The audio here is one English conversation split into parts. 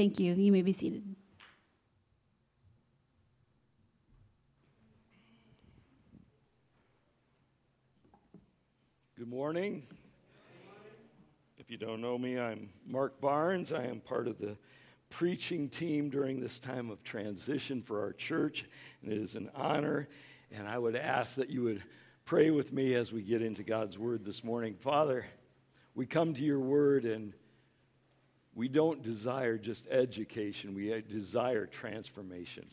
Thank you. You may be seated. Good morning. If you don't know me, I'm Mark Barnes. I am part of the preaching team during this time of transition for our church, and it is an honor. And I would ask that you would pray with me as we get into God's Word this morning. Father, we come to your Word and we don't desire just education, we desire transformation.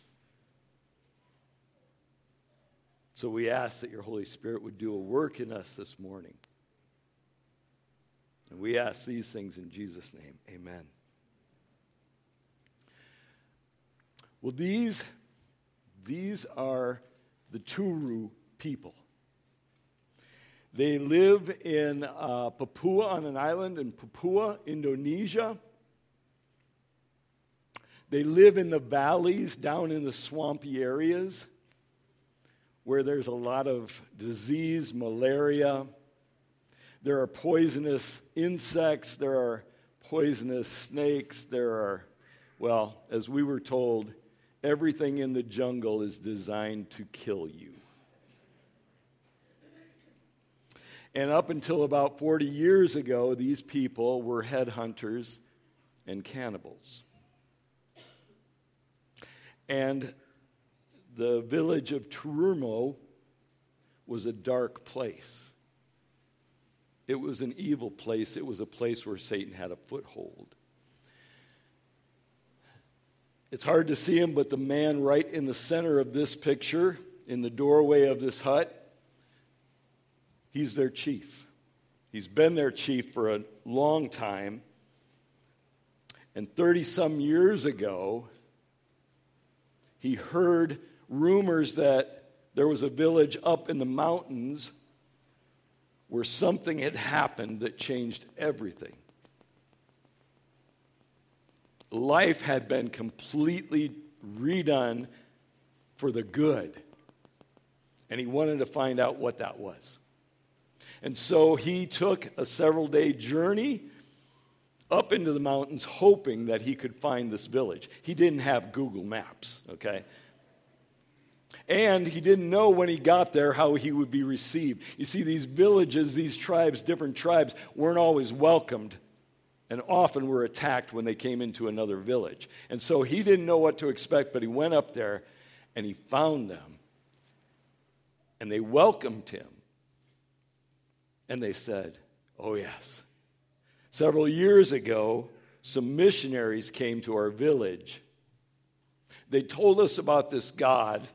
So we ask that your Holy Spirit would do a work in us this morning. And we ask these things in Jesus' name. Amen. Well, these, these are the Turu people. They live in uh, Papua on an island in Papua, Indonesia. They live in the valleys down in the swampy areas where there's a lot of disease, malaria. There are poisonous insects, there are poisonous snakes, there are, well, as we were told, everything in the jungle is designed to kill you. And up until about 40 years ago, these people were headhunters and cannibals. And the village of Turumo was a dark place. It was an evil place. It was a place where Satan had a foothold. It's hard to see him, but the man right in the center of this picture, in the doorway of this hut, he's their chief. He's been their chief for a long time. And 30 some years ago, he heard rumors that there was a village up in the mountains where something had happened that changed everything. Life had been completely redone for the good. And he wanted to find out what that was. And so he took a several day journey up into the mountains, hoping that he could find this village. He didn't have Google Maps, okay? And he didn't know when he got there how he would be received. You see, these villages, these tribes, different tribes, weren't always welcomed and often were attacked when they came into another village. And so he didn't know what to expect, but he went up there and he found them. And they welcomed him. And they said, Oh, yes. Several years ago, some missionaries came to our village. They told us about this God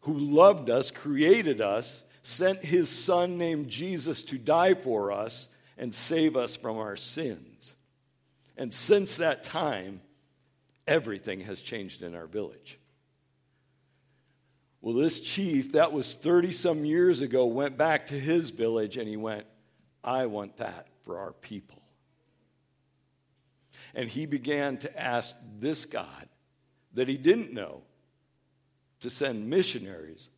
who loved us, created us, sent his son named Jesus to die for us and save us from our sins. And since that time, everything has changed in our village. Well, this chief, that was 30 some years ago, went back to his village and he went, I want that for our people. And he began to ask this God that he didn't know to send missionaries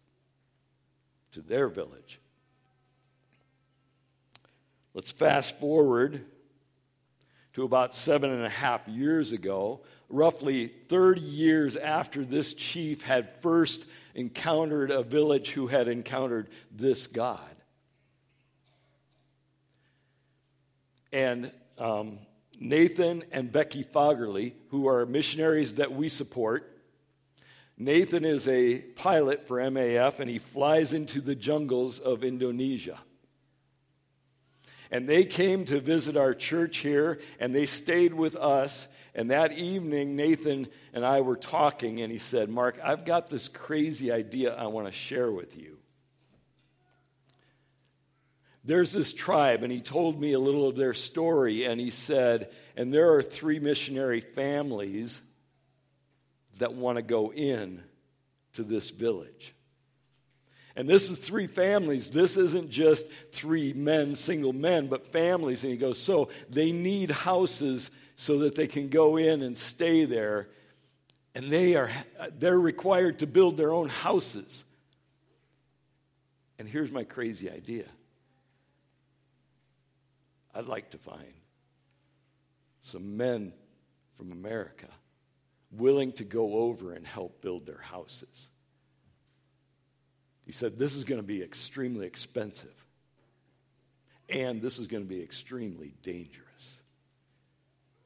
to their village. Let's fast forward to about seven and a half years ago, roughly 30 years after this chief had first encountered a village who had encountered this God. And um, Nathan and Becky Fogerly, who are missionaries that we support, Nathan is a pilot for MAF and he flies into the jungles of Indonesia. And they came to visit our church here and they stayed with us. And that evening, Nathan and I were talking, and he said, Mark, I've got this crazy idea I want to share with you. There's this tribe, and he told me a little of their story, and he said, and there are three missionary families that want to go in to this village. And this is three families. This isn't just three men, single men, but families. And he goes, so they need houses so that they can go in and stay there. And they are they're required to build their own houses. And here's my crazy idea. I'd like to find some men from America willing to go over and help build their houses. He said, This is going to be extremely expensive, and this is going to be extremely dangerous.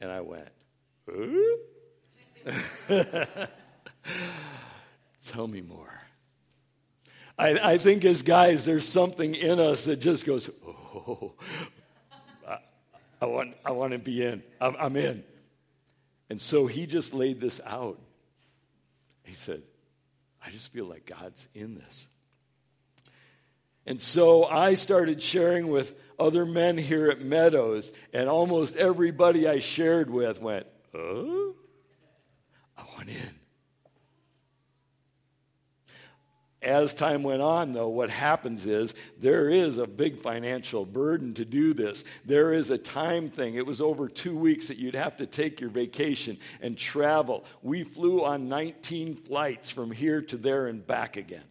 And I went, huh? Tell me more. I, I, think as guys, there's something in us that just goes, oh, I want, I want to be in. I'm, I'm in. And so he just laid this out. He said, I just feel like God's in this. And so I started sharing with other men here at Meadows, and almost everybody I shared with went, Oh, I want in. As time went on, though, what happens is there is a big financial burden to do this. There is a time thing. It was over two weeks that you'd have to take your vacation and travel. We flew on 19 flights from here to there and back again.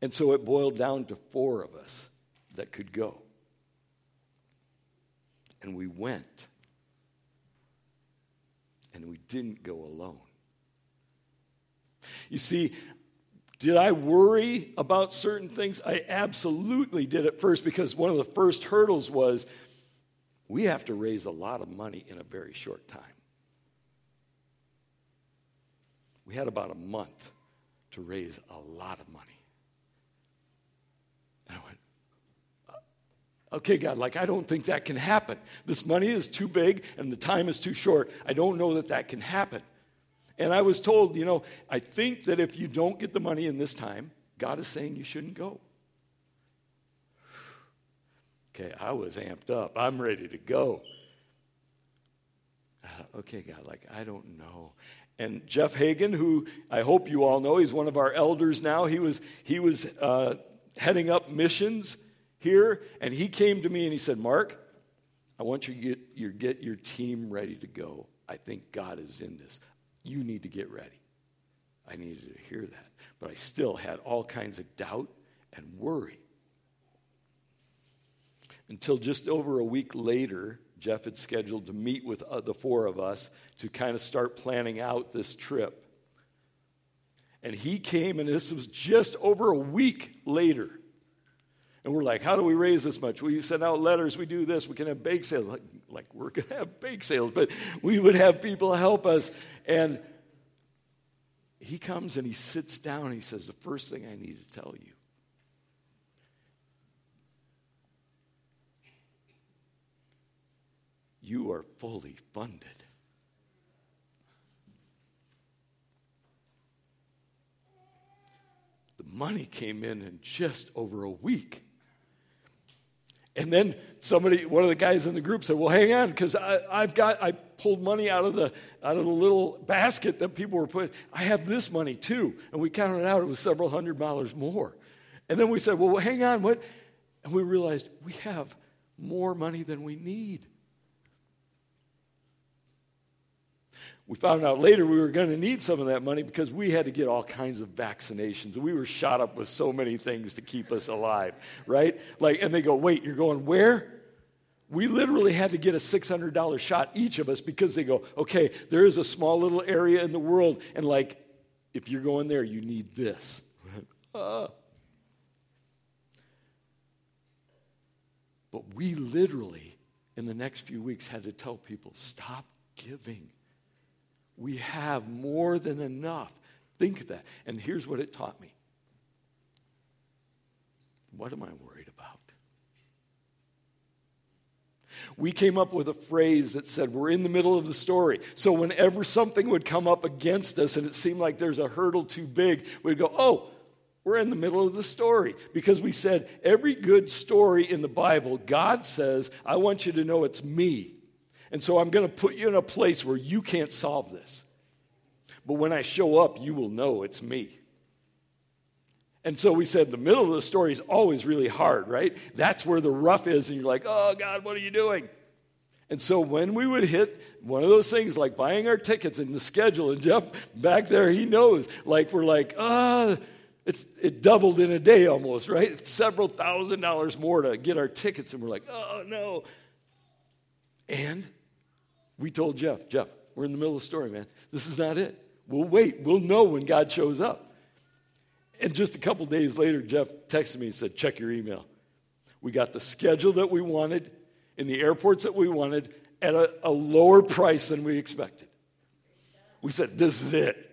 And so it boiled down to four of us that could go. And we went. And we didn't go alone. You see, did I worry about certain things? I absolutely did at first because one of the first hurdles was we have to raise a lot of money in a very short time. We had about a month to raise a lot of money. And I went, uh, okay, God, like, I don't think that can happen. This money is too big and the time is too short. I don't know that that can happen. And I was told, you know, I think that if you don't get the money in this time, God is saying you shouldn't go. Okay, I was amped up. I'm ready to go. Uh, okay, God, like, I don't know. And Jeff Hagan, who I hope you all know, he's one of our elders now. He was, he was uh, heading up missions here, and he came to me and he said, Mark, I want you to get your, get your team ready to go. I think God is in this. You need to get ready. I needed to hear that. But I still had all kinds of doubt and worry. Until just over a week later, Jeff had scheduled to meet with uh, the four of us to kind of start planning out this trip. And he came, and this was just over a week later. And we're like, how do we raise this much? We send out letters, we do this, we can have bake sales. Like, like we're going to have bake sales, but we would have people help us. And he comes and he sits down and he says, The first thing I need to tell you you are fully funded. The money came in in just over a week. And then somebody, one of the guys in the group said, "Well, hang on, because I've got I pulled money out of the out of the little basket that people were putting. I have this money too." And we counted out; it was several hundred dollars more. And then we said, "Well, hang on, what?" And we realized we have more money than we need. We found out later we were going to need some of that money because we had to get all kinds of vaccinations. We were shot up with so many things to keep us alive, right? Like, and they go, wait, you're going where? We literally had to get a $600 shot, each of us, because they go, okay, there is a small little area in the world, and like, if you're going there, you need this. uh. But we literally, in the next few weeks, had to tell people stop giving we have more than enough. Think of that. And here's what it taught me what am I worried about? We came up with a phrase that said, We're in the middle of the story. So whenever something would come up against us and it seemed like there's a hurdle too big, we'd go, Oh, we're in the middle of the story. Because we said, Every good story in the Bible, God says, I want you to know it's me. And so I'm going to put you in a place where you can't solve this. But when I show up, you will know it's me. And so we said the middle of the story is always really hard, right? That's where the rough is, and you're like, oh, God, what are you doing? And so when we would hit one of those things like buying our tickets and the schedule, and Jeff back there, he knows, like we're like, ah, oh, it's, it doubled in a day almost, right? It's several thousand dollars more to get our tickets, and we're like, oh no. And We told Jeff, Jeff, we're in the middle of the story, man. This is not it. We'll wait. We'll know when God shows up. And just a couple days later, Jeff texted me and said, check your email. We got the schedule that we wanted in the airports that we wanted at a, a lower price than we expected. We said, this is it.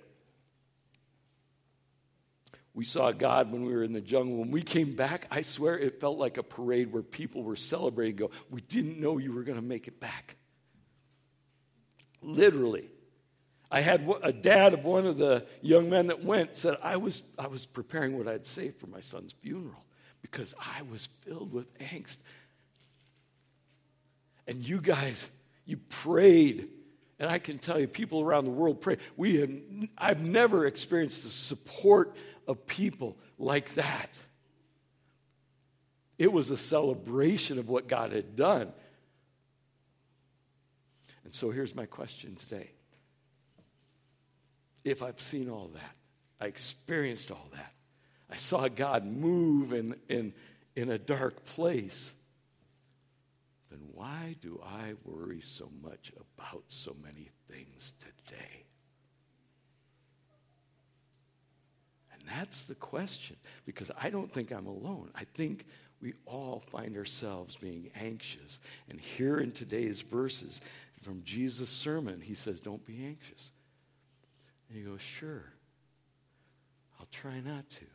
We saw God when we were in the jungle. When we came back, I swear it felt like a parade where people were celebrating. Go, we didn't know you were going to make it back. Literally. I had a dad of one of the young men that went said, I was, I was preparing what I'd say for my son's funeral because I was filled with angst. And you guys, you prayed. And I can tell you, people around the world pray. We have, I've never experienced the support of people like that. It was a celebration of what God had done. And so here's my question today. If I've seen all that, I experienced all that, I saw God move in, in, in a dark place, then why do I worry so much about so many things today? And that's the question because I don't think I'm alone. I think we all find ourselves being anxious. And here in today's verses from Jesus' sermon, he says, Don't be anxious. And you go, Sure, I'll try not to.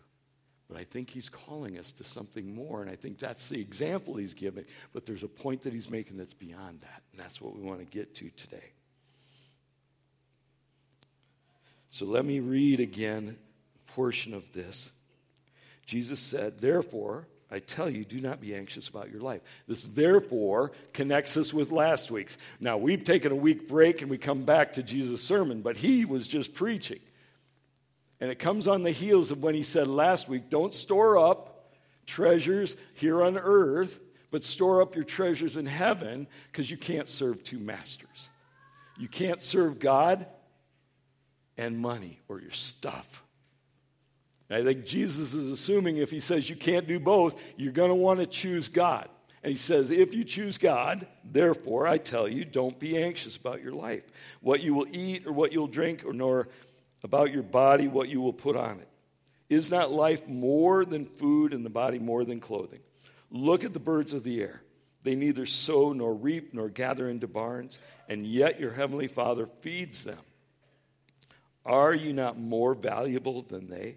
But I think he's calling us to something more, and I think that's the example he's giving. But there's a point that he's making that's beyond that, and that's what we want to get to today. So let me read again a portion of this. Jesus said, Therefore, I tell you, do not be anxious about your life. This therefore connects us with last week's. Now, we've taken a week break and we come back to Jesus' sermon, but he was just preaching. And it comes on the heels of when he said last week, Don't store up treasures here on earth, but store up your treasures in heaven because you can't serve two masters. You can't serve God and money or your stuff. I think Jesus is assuming if he says you can't do both, you're going to want to choose God. And he says, if you choose God, therefore I tell you, don't be anxious about your life, what you will eat or what you'll drink, or nor about your body, what you will put on it. Is not life more than food and the body more than clothing? Look at the birds of the air. They neither sow nor reap nor gather into barns, and yet your heavenly Father feeds them. Are you not more valuable than they?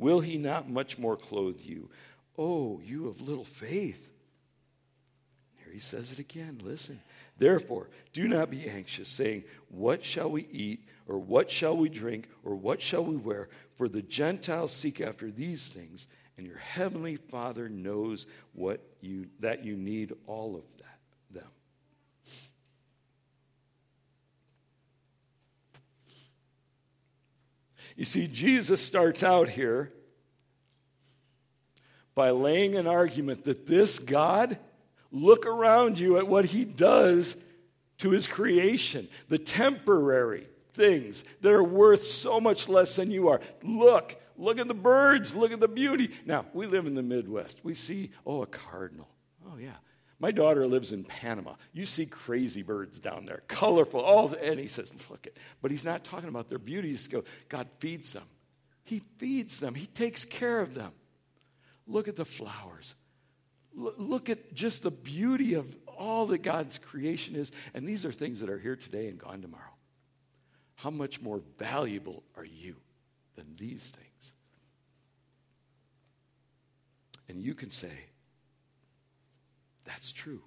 Will he not much more clothe you? Oh, you of little faith. Here he says it again. Listen. Therefore, do not be anxious, saying, What shall we eat, or what shall we drink, or what shall we wear? For the Gentiles seek after these things, and your heavenly Father knows what you, that you need all of that, them. You see, Jesus starts out here by laying an argument that this God, look around you at what he does to his creation, the temporary things that are worth so much less than you are. Look, look at the birds, look at the beauty. Now, we live in the Midwest. We see, oh, a cardinal. Oh, yeah. My daughter lives in Panama. You see crazy birds down there, colorful. All and he says, look at. But he's not talking about their beauty. Go, God feeds them. He feeds them. He takes care of them. Look at the flowers. look at just the beauty of all that God's creation is. And these are things that are here today and gone tomorrow. How much more valuable are you than these things? And you can say, that's true.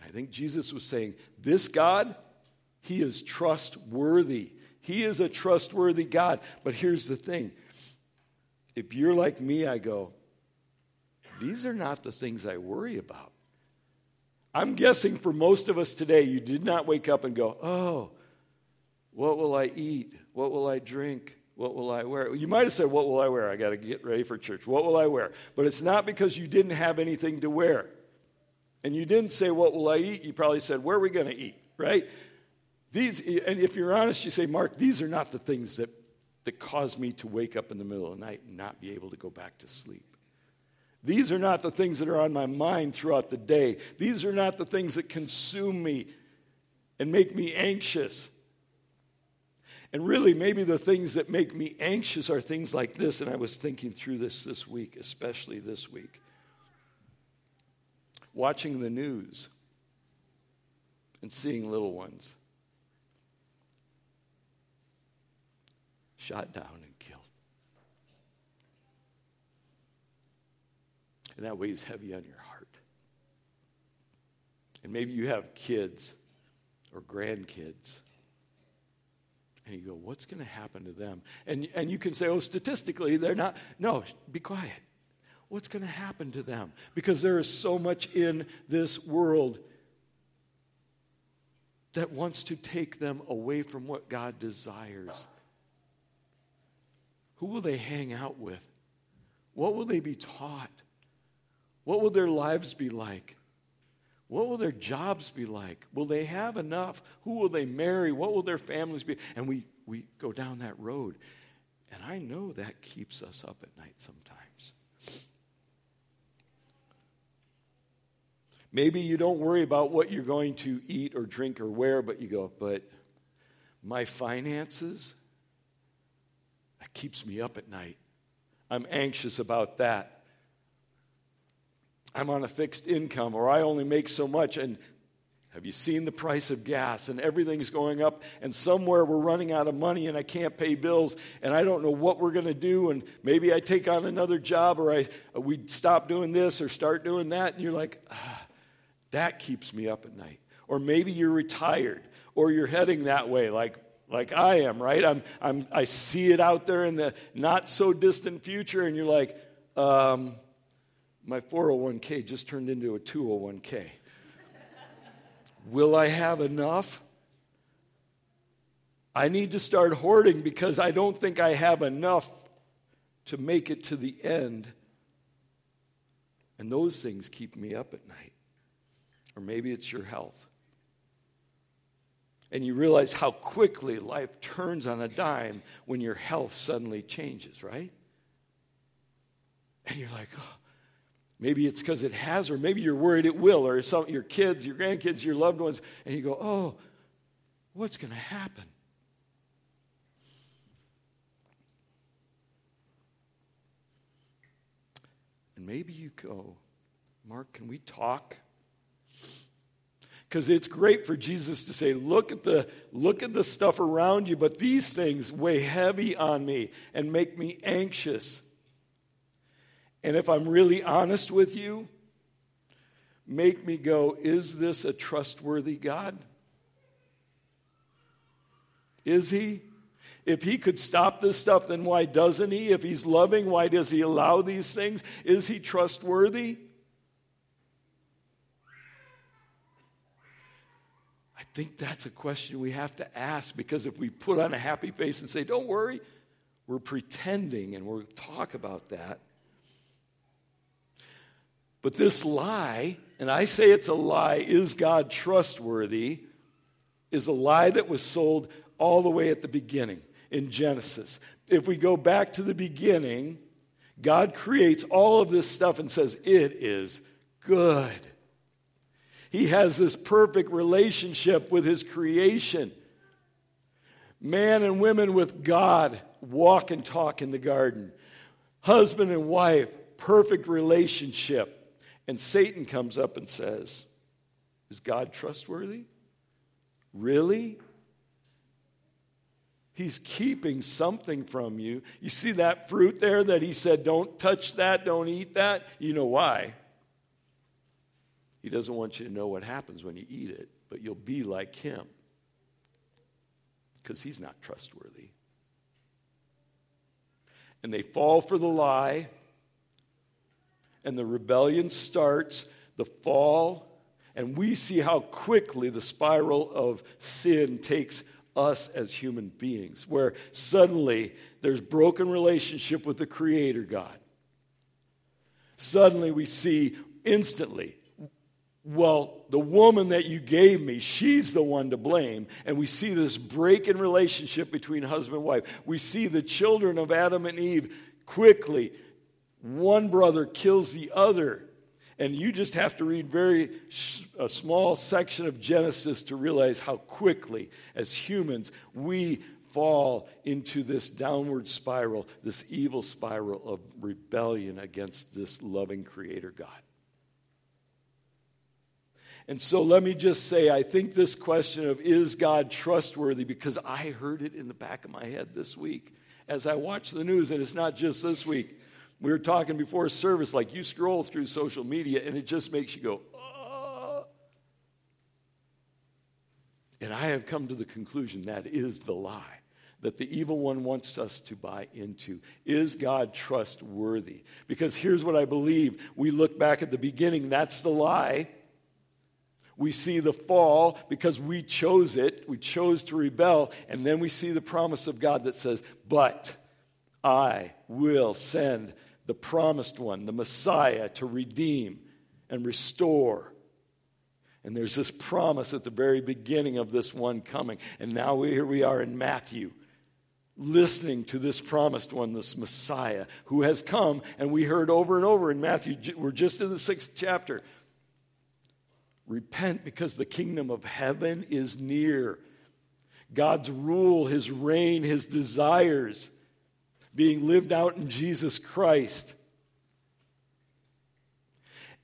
And I think Jesus was saying, This God, He is trustworthy. He is a trustworthy God. But here's the thing if you're like me, I go, These are not the things I worry about. I'm guessing for most of us today, you did not wake up and go, Oh, what will I eat? What will I drink? What will I wear? You might have said, What will I wear? I got to get ready for church. What will I wear? But it's not because you didn't have anything to wear. And you didn't say, What will I eat? You probably said, Where are we going to eat? Right? These, and if you're honest, you say, Mark, these are not the things that, that cause me to wake up in the middle of the night and not be able to go back to sleep. These are not the things that are on my mind throughout the day. These are not the things that consume me and make me anxious. And really, maybe the things that make me anxious are things like this. And I was thinking through this this week, especially this week. Watching the news and seeing little ones shot down and killed. And that weighs heavy on your heart. And maybe you have kids or grandkids. And you go, what's going to happen to them? And, and you can say, oh, statistically, they're not. No, be quiet. What's going to happen to them? Because there is so much in this world that wants to take them away from what God desires. Who will they hang out with? What will they be taught? What will their lives be like? What will their jobs be like? Will they have enough? Who will they marry? What will their families be? And we, we go down that road. And I know that keeps us up at night sometimes. Maybe you don't worry about what you're going to eat or drink or wear, but you go, but my finances, that keeps me up at night. I'm anxious about that. I'm on a fixed income or I only make so much. And have you seen the price of gas and everything's going up and somewhere we're running out of money and I can't pay bills and I don't know what we're going to do and maybe I take on another job or I we stop doing this or start doing that and you're like ah, that keeps me up at night. Or maybe you're retired or you're heading that way like like I am, right? I'm, I'm, I see it out there in the not so distant future, and you're like, um, my 401k just turned into a 201k. Will I have enough? I need to start hoarding because I don't think I have enough to make it to the end. And those things keep me up at night. Or maybe it's your health and you realize how quickly life turns on a dime when your health suddenly changes, right? And you're like, oh, maybe it's because it has, or maybe you're worried it will, or some your kids, your grandkids, your loved ones, and you go, oh, what's going to happen? And maybe you go, Mark, can we talk? Because it's great for Jesus to say, look at, the, look at the stuff around you, but these things weigh heavy on me and make me anxious. And if I'm really honest with you, make me go, is this a trustworthy God? Is he? If he could stop this stuff, then why doesn't he? If he's loving, why does he allow these things? Is he trustworthy? Think that's a question we have to ask because if we put on a happy face and say, don't worry, we're pretending and we'll talk about that. But this lie, and I say it's a lie, is God trustworthy, is a lie that was sold all the way at the beginning in Genesis. If we go back to the beginning, God creates all of this stuff and says, it is good. He has this perfect relationship with his creation. Man and women with God walk and talk in the garden. Husband and wife, perfect relationship. And Satan comes up and says, Is God trustworthy? Really? He's keeping something from you. You see that fruit there that he said, Don't touch that, don't eat that? You know why. He doesn't want you to know what happens when you eat it, but you'll be like him because he's not trustworthy. And they fall for the lie, and the rebellion starts, the fall, And we see how quickly the spiral of sin takes us as human beings, where suddenly there's broken relationship with the Creator God. Suddenly we see instantly, well, the woman that you gave me, she's the one to blame. And we see this break in relationship between husband and wife. We see the children of Adam and Eve quickly. One brother kills the other and you just have to read very a small section of Genesis to realize how quickly, as humans, we fall into this downward spiral, this evil spiral of rebellion against this loving Creator God. And so let me just say, I think this question of is God trustworthy, because I heard it in the back of my head this week as I watched the news, and it's not just this week. We were talking before service, like you scroll through social media and it just makes you go, oh. And I have come to the conclusion that is the lie that the evil one wants us to buy into. Is God trustworthy? Because here's what I believe. We look back at the beginning, that's the lie. We see the fall because we chose it, we chose to rebel, and then we see the promise of God that says, But I will send the promised one, the Messiah, to redeem and restore. And there's this promise at the very beginning of this one coming. And now we, here we are in Matthew, listening to this promised one, this Messiah, who has come. And we heard over and over in Matthew, we're just in the sixth chapter. Repent because the kingdom of heaven is near. God's rule, his reign, his desires being lived out in Jesus Christ.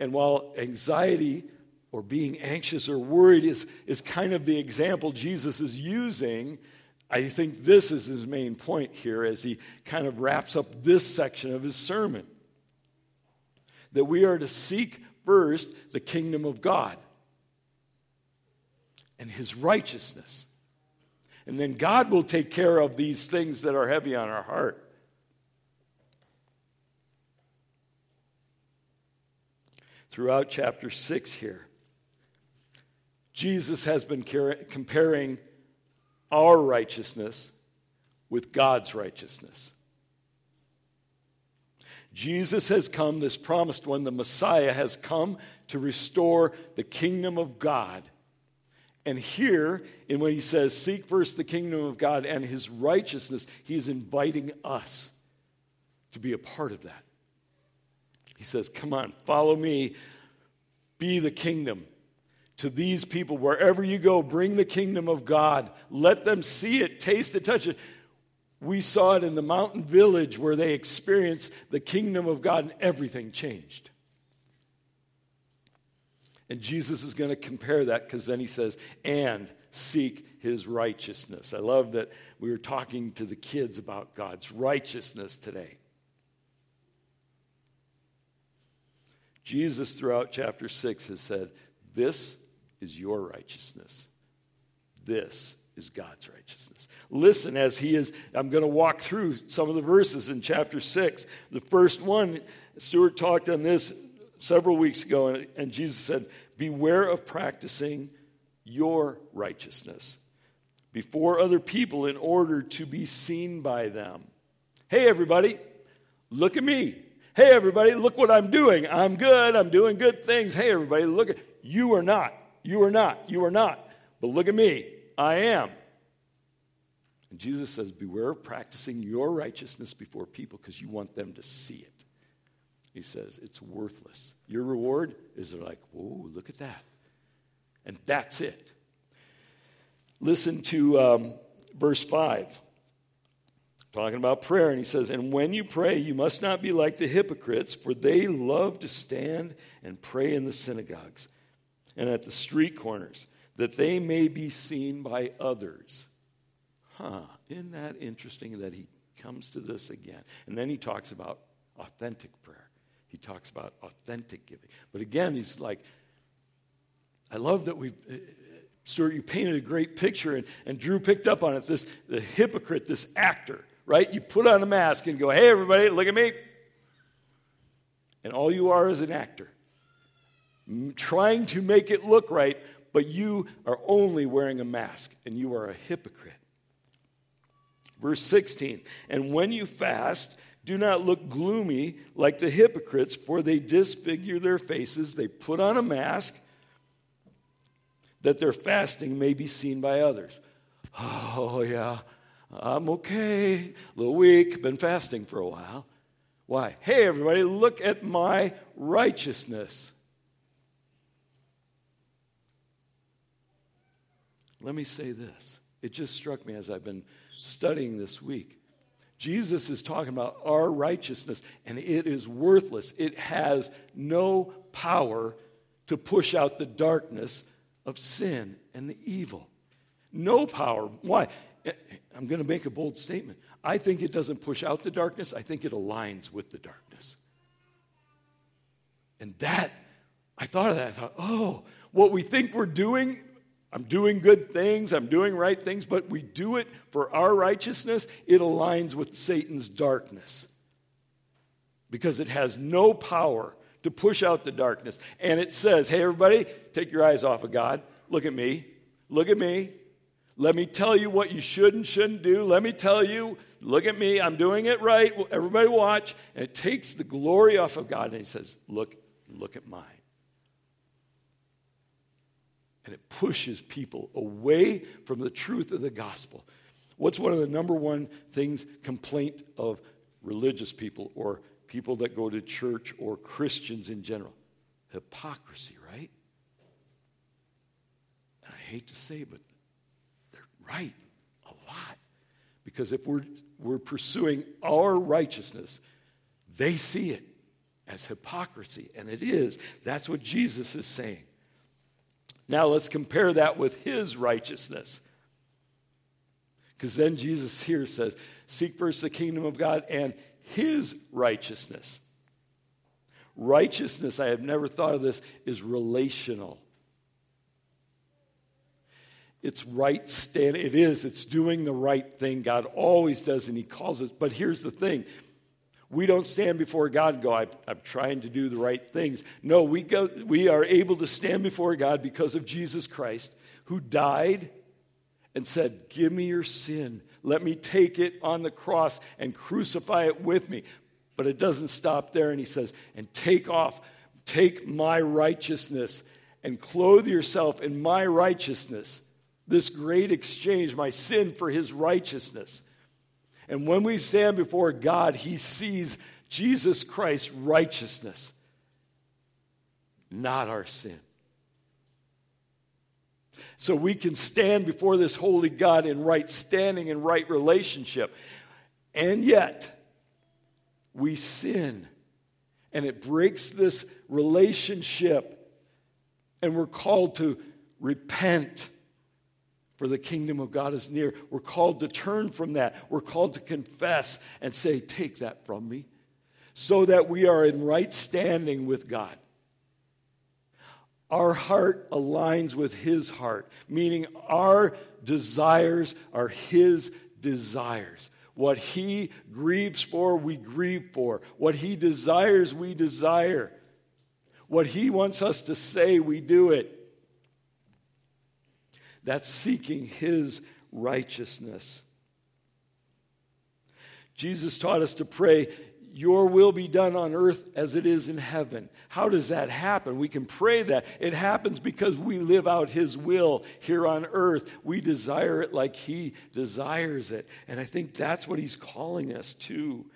And while anxiety or being anxious or worried is, is kind of the example Jesus is using, I think this is his main point here as he kind of wraps up this section of his sermon. That we are to seek first the kingdom of God and his righteousness. And then God will take care of these things that are heavy on our heart. throughout chapter 6 here. Jesus has been comparing our righteousness with God's righteousness. Jesus has come, this promised one, the Messiah, has come to restore the kingdom of God. And here, in when he says, Seek first the kingdom of God and his righteousness, he is inviting us to be a part of that. He says, Come on, follow me. Be the kingdom. To these people, wherever you go, bring the kingdom of God. Let them see it, taste it, touch it. We saw it in the mountain village where they experienced the kingdom of God and everything changed. And Jesus is going to compare that because then he says, and seek his righteousness. I love that we were talking to the kids about God's righteousness today. Jesus, throughout chapter 6, has said, This is your righteousness. This is God's righteousness. Listen, as he is, I'm going to walk through some of the verses in chapter 6. The first one, Stuart talked on this several weeks ago, and, and Jesus said, Beware of practicing your righteousness before other people in order to be seen by them. Hey, everybody, look at me. Hey, everybody, look what I'm doing. I'm good. I'm doing good things. Hey, everybody, look at you are not. You are not. You are not. But look at me. I am. And Jesus says, Beware of practicing your righteousness before people because you want them to see it. He says, It's worthless. Your reward is like, Whoa, look at that. And that's it. Listen to um, verse 5 talking about prayer, and he says, And when you pray, you must not be like the hypocrites, for they love to stand and pray in the synagogues and at the street corners, that they may be seen by others. Huh, isn't that interesting that he comes to this again? And then he talks about authentic prayer. He talks about authentic giving. But again, he's like, I love that we uh, Stuart, you painted a great picture, and, and Drew picked up on it. This the hypocrite, this actor, right? You put on a mask and go, hey, everybody, look at me. And all you are is an actor. trying to make it look right, but you are only wearing a mask and you are a hypocrite. Verse 16, and when you fast, do not look gloomy like the hypocrites, for they disfigure their faces, they put on a mask that their fasting may be seen by others. Oh, yeah, I'm okay, a little weak, been fasting for a while. Why? Hey, everybody, look at my righteousness. Let me say this. It just struck me as I've been studying this week. Jesus is talking about our righteousness, and it is worthless. It has no power to push out the darkness of sin and the evil. No power. Why? Eh, eh, I'm going to make a bold statement. I think it doesn't push out the darkness, I think it aligns with the darkness. And that, I thought of that. I thought, oh, what we think we're doing, I'm doing good things, I'm doing right things, but we do it for our righteousness, it aligns with Satan's darkness. Because it has no power to push out the darkness. And it says, hey, everybody, take your eyes off of God. Look at me. Look at me. Let me tell you what you should and shouldn't do. Let me tell you, look at me, I'm doing it right. Everybody watch. And it takes the glory off of God and he says, Look, look at mine. And it pushes people away from the truth of the gospel. What's one of the number one things, complaint of religious people or people that go to church or Christians in general? Hypocrisy, right? And I hate to say, but they're right a lot. Because if we're, we're pursuing our righteousness, they see it as hypocrisy, and it is. That's what Jesus is saying. Now let's compare that with his righteousness. Because then Jesus here says, Seek first the kingdom of God and his righteousness. Righteousness, I have never thought of this, is relational. It's right standing. It is. It's doing the right thing. God always does, and He calls us. But here's the thing we don't stand before God and go, I'm, I'm, trying to do the right things. No, we, go, we are able to stand before God because of Jesus Christ, who died and said, Give me your sin. Let me take it on the cross and crucify it with me. But it doesn't stop there. And he says, And take off, take my righteousness and clothe yourself in my righteousness this great exchange, my sin for his righteousness. And when we stand before God, he sees Jesus Christ's righteousness, not our sin. So we can stand before this holy God in right standing and right relationship. And yet, we sin. And it breaks this relationship. And we're called to repent for the kingdom of God is near. We're called to turn from that. We're called to confess and say, Take that from me, so that we are in right standing with God. Our heart aligns with His heart, meaning our desires are His desires. What He grieves for, we grieve for. What He desires, we desire. What He wants us to say, we do it. That's seeking his righteousness. Jesus taught us to pray, Your will be done on earth as it is in heaven. How does that happen? We can pray that. It happens because we live out His will here on earth. We desire it like He desires it. And I think that's what He's calling us to.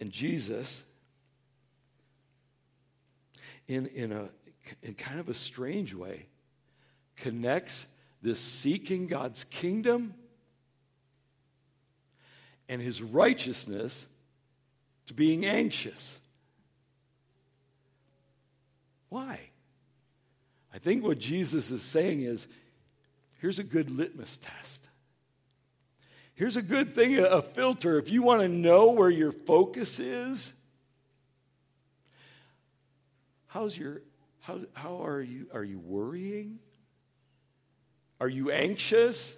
And Jesus in, in, a, in kind of a strange way, connects this seeking God's kingdom and his righteousness to being anxious. Why? I think what Jesus is saying is here's a good litmus test. Here's a good thing, a filter. If you want to know where your focus is, How's your how how are you are you worrying? Are you anxious?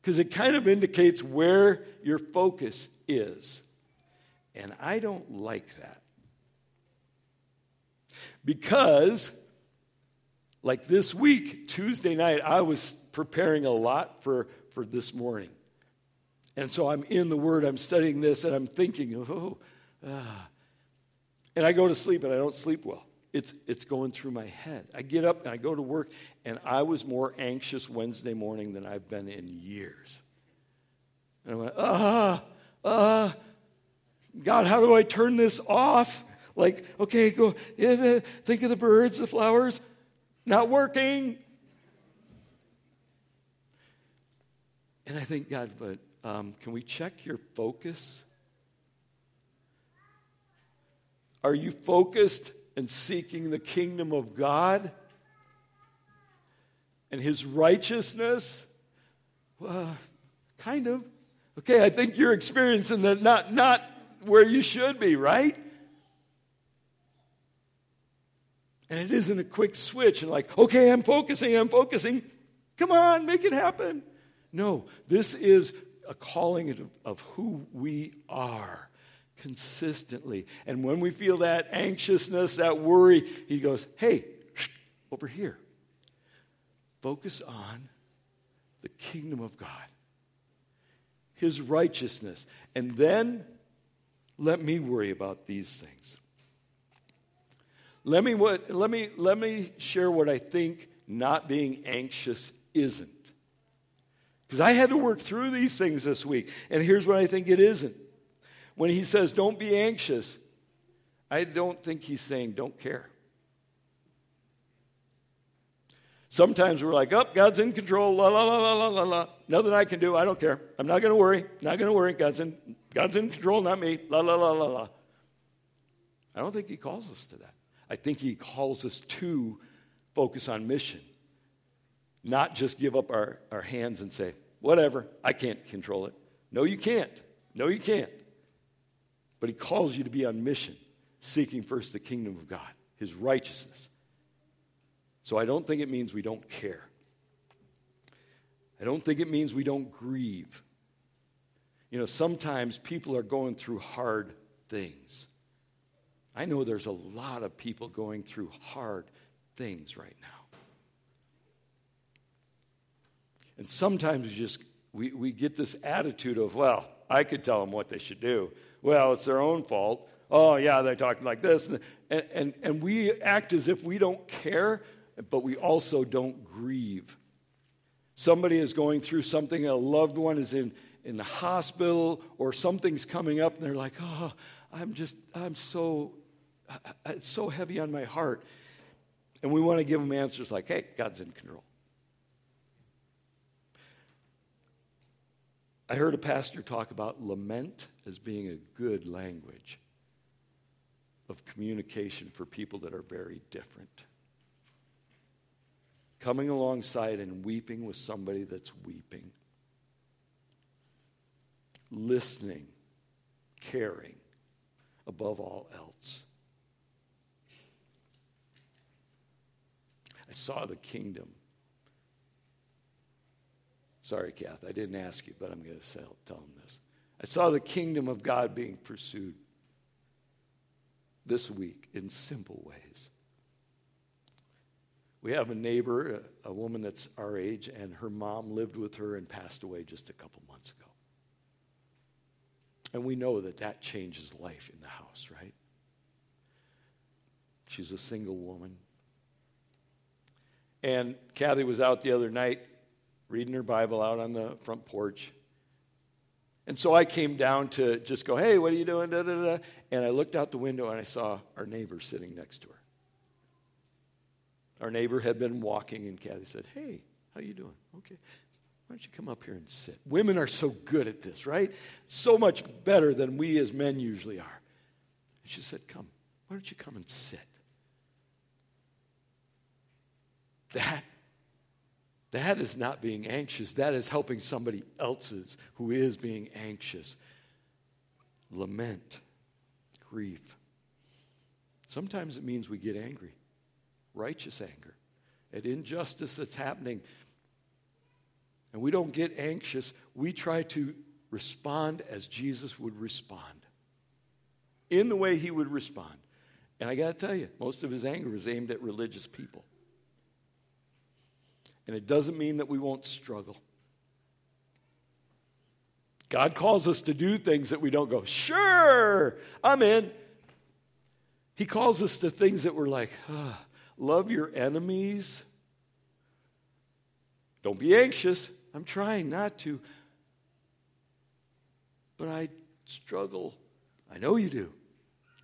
Because it kind of indicates where your focus is. And I don't like that. Because, like this week, Tuesday night, I was preparing a lot for, for this morning. And so I'm in the Word, I'm studying this, and I'm thinking, oh, ah. And I go to sleep and I don't sleep well. It's, it's going through my head. I get up and I go to work, and I was more anxious Wednesday morning than I've been in years. And I went, ah, ah, God, how do I turn this off? Like, okay, go, yeah, think of the birds, the flowers, not working. And I think, God, but um, can we check your focus? Are you focused and seeking the kingdom of God and his righteousness? Well, kind of. Okay, I think you're experiencing that not, not where you should be, right? And it isn't a quick switch and like, okay, I'm focusing, I'm focusing. Come on, make it happen. No, this is a calling of, of who we are consistently. And when we feel that anxiousness, that worry, he goes, hey, over here. Focus on the kingdom of God, his righteousness. And then let me worry about these things. Let me, what, let, me, let me share what I think not being anxious isn't. Because I had to work through these things this week. And here's what I think it isn't when he says, don't be anxious, I don't think he's saying, don't care. Sometimes we're like, oh, God's in control, la, la, la, la, la, la, la. Nothing I can do, I don't care. I'm not going to worry, not going to worry. God's in, God's in control, not me, la, la, la, la, la. I don't think he calls us to that. I think he calls us to focus on mission, not just give up our, our hands and say, whatever, I can't control it. No, you can't. No, you can't. But he calls you to be on mission, seeking first the kingdom of God, his righteousness. So I don't think it means we don't care. I don't think it means we don't grieve. You know, sometimes people are going through hard things. I know there's a lot of people going through hard things right now. And sometimes we just we, we get this attitude of, well, I could tell them what they should do well, it's their own fault. Oh, yeah, they're talking like this. And, and, and we act as if we don't care, but we also don't grieve. Somebody is going through something, a loved one is in, in the hospital, or something's coming up, and they're like, oh, I'm just, I'm so, uh, uh, it's so heavy on my heart. And we want to give them answers like, hey, God's in control. I heard a pastor talk about lament as being a good language of communication for people that are very different. Coming alongside and weeping with somebody that's weeping. Listening, caring above all else. I saw the kingdom Sorry, Kath, I didn't ask you, but I'm going to tell them this. I saw the kingdom of God being pursued this week in simple ways. We have a neighbor, a, woman that's our age, and her mom lived with her and passed away just a couple months ago. And we know that that changes life in the house, right? She's a single woman. And Kathy was out the other night reading her Bible out on the front porch. And so I came down to just go, hey, what are you doing? Da, da, da. And I looked out the window and I saw our neighbor sitting next to her. Our neighbor had been walking, and Kathy said, hey, how are you doing? Okay. Why don't you come up here and sit? Women are so good at this, right? So much better than we as men usually are. And she said, Come, why don't you come and sit? That that is not being anxious. That is helping somebody else's who is being anxious. Lament, grief. Sometimes it means we get angry, righteous anger, at injustice that's happening. And we don't get anxious. We try to respond as Jesus would respond. in the way he would respond. And I got to tell you, most of his anger was aimed at religious people. And it doesn't mean that we won't struggle. God calls us to do things that we don't go, sure, I'm in. He calls us to things that we're like, oh, love your enemies. Don't be anxious. I'm trying not to. But I struggle. I know you do.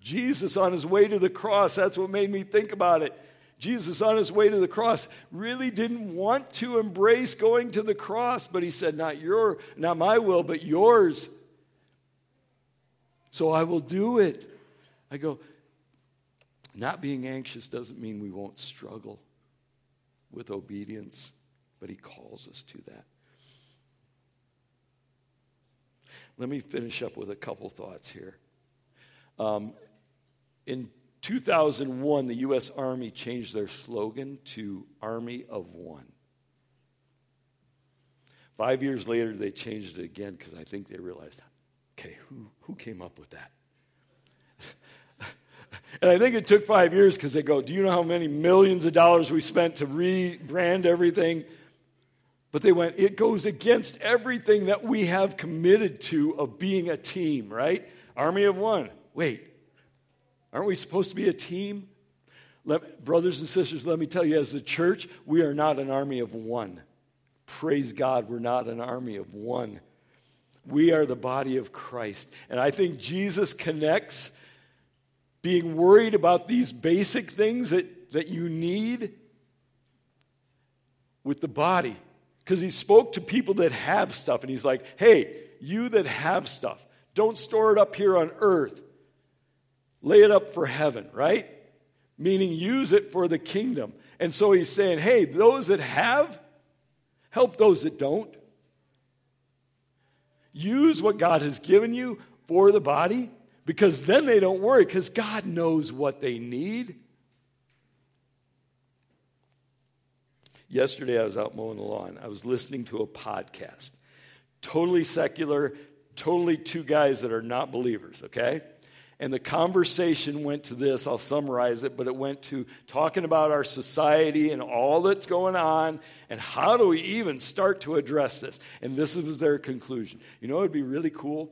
Jesus on his way to the cross, that's what made me think about it. Jesus on his way to the cross really didn't want to embrace going to the cross, but he said, Not your, not my will, but yours. So I will do it. I go, not being anxious doesn't mean we won't struggle with obedience, but he calls us to that. Let me finish up with a couple thoughts here. Um, in 2001, the U.S. Army changed their slogan to Army of One. Five years later, they changed it again because I think they realized, okay, who, who came up with that? and I think it took five years because they go, do you know how many millions of dollars we spent to rebrand everything? But they went, it goes against everything that we have committed to of being a team, right? Army of One. Wait, Aren't we supposed to be a team? Let, brothers and sisters, let me tell you, as a church, we are not an army of one. Praise God, we're not an army of one. We are the body of Christ. And I think Jesus connects being worried about these basic things that, that you need with the body. Because he spoke to people that have stuff, and he's like, hey, you that have stuff, don't store it up here on earth lay it up for heaven, right? Meaning use it for the kingdom. And so he's saying, hey, those that have, help those that don't. Use what God has given you for the body because then they don't worry because God knows what they need. Yesterday, I was out mowing the lawn. I was listening to a podcast. Totally secular, totally two guys that are not believers, okay? And the conversation went to this, I'll summarize it, but it went to talking about our society and all that's going on and how do we even start to address this. And this was their conclusion. You know, it'd be really cool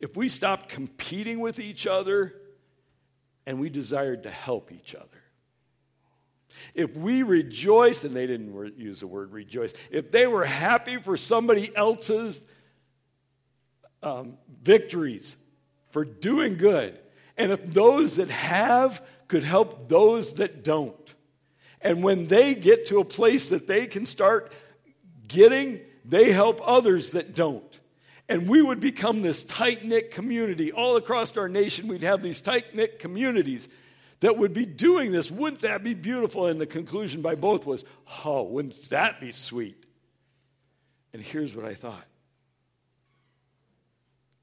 if we stopped competing with each other and we desired to help each other. If we rejoiced, and they didn't use the word rejoice, if they were happy for somebody else's um, victories, for doing good. And if those that have could help those that don't. And when they get to a place that they can start getting, they help others that don't. And we would become this tight knit community. All across our nation, we'd have these tight knit communities that would be doing this. Wouldn't that be beautiful? And the conclusion by both was, oh, wouldn't that be sweet? And here's what I thought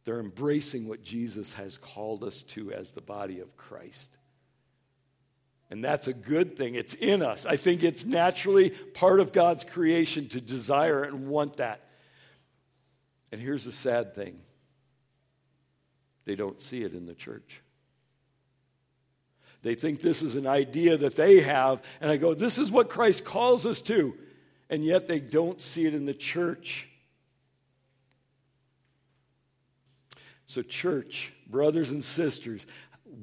they're embracing what Jesus has called us to as the body of Christ. And that's a good thing. It's in us. I think it's naturally part of God's creation to desire and want that. And here's the sad thing they don't see it in the church. They think this is an idea that they have, and I go, this is what Christ calls us to. And yet they don't see it in the church. So, church, brothers and sisters,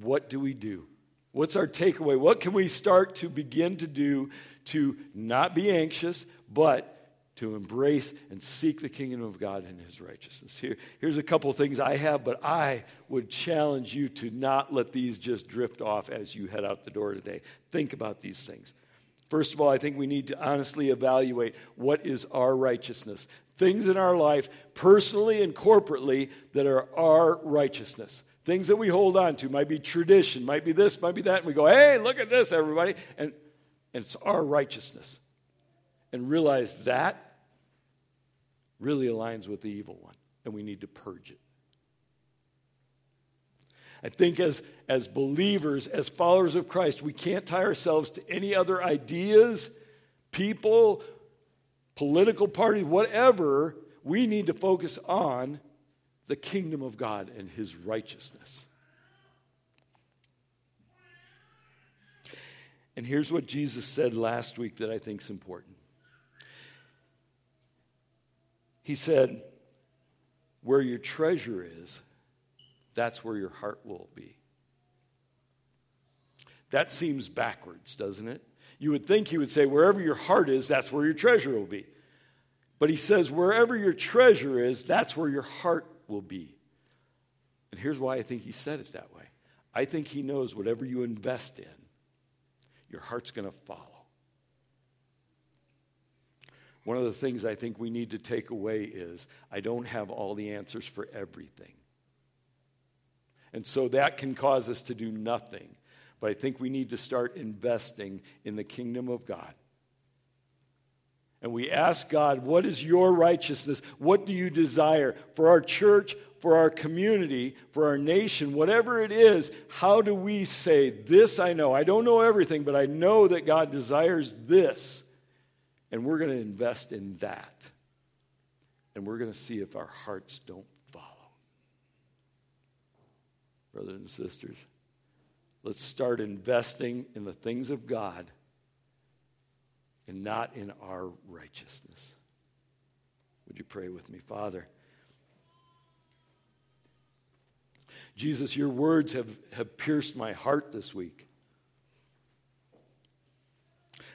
what do we do? What's our takeaway? What can we start to begin to do to not be anxious, but to embrace and seek the kingdom of God and his righteousness? Here, here's a couple things I have, but I would challenge you to not let these just drift off as you head out the door today. Think about these things. First of all, I think we need to honestly evaluate what is our righteousness things in our life, personally and corporately, that are our righteousness. Things that we hold on to might be tradition, might be this, might be that. And we go, hey, look at this, everybody. And, and it's our righteousness. And realize that really aligns with the evil one. And we need to purge it. I think as, as believers, as followers of Christ, we can't tie ourselves to any other ideas, people, political party, whatever, we need to focus on the kingdom of God and his righteousness. And here's what Jesus said last week that I think is important. He said, Where your treasure is, that's where your heart will be. That seems backwards, doesn't it? You would think he would say, Wherever your heart is, that's where your treasure will be. But he says, Wherever your treasure is, that's where your heart will be. And here's why I think he said it that way I think he knows whatever you invest in, your heart's going to follow. One of the things I think we need to take away is I don't have all the answers for everything. And so that can cause us to do nothing. But I think we need to start investing in the kingdom of God. And we ask God, what is your righteousness? What do you desire for our church, for our community, for our nation, whatever it is? How do we say, This I know? I don't know everything, but I know that God desires this. And we're going to invest in that. And we're going to see if our hearts don't follow. Brothers and sisters, let's start investing in the things of God and not in our righteousness. Would you pray with me, Father? Jesus, your words have, have pierced my heart this week.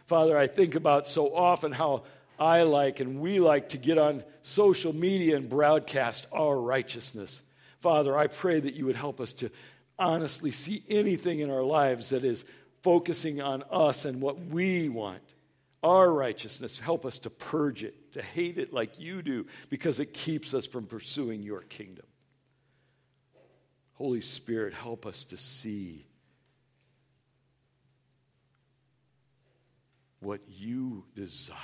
Father, I think about so often how I like and we like to get on social media and broadcast our righteousness. Father, I pray that you would help us to honestly see anything in our lives that is focusing on us and what we want our righteousness. Help us to purge it, to hate it like you do, because it keeps us from pursuing your kingdom. Holy Spirit, help us to see what you desire.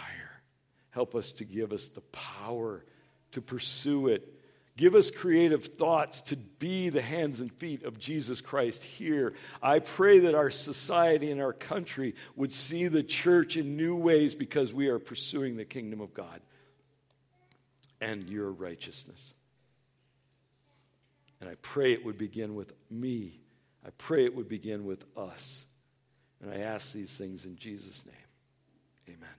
Help us to give us the power to pursue it Give us creative thoughts to be the hands and feet of Jesus Christ here. I pray that our society and our country would see the church in new ways because we are pursuing the kingdom of God and your righteousness. And I pray it would begin with me. I pray it would begin with us. And I ask these things in Jesus' name. Amen.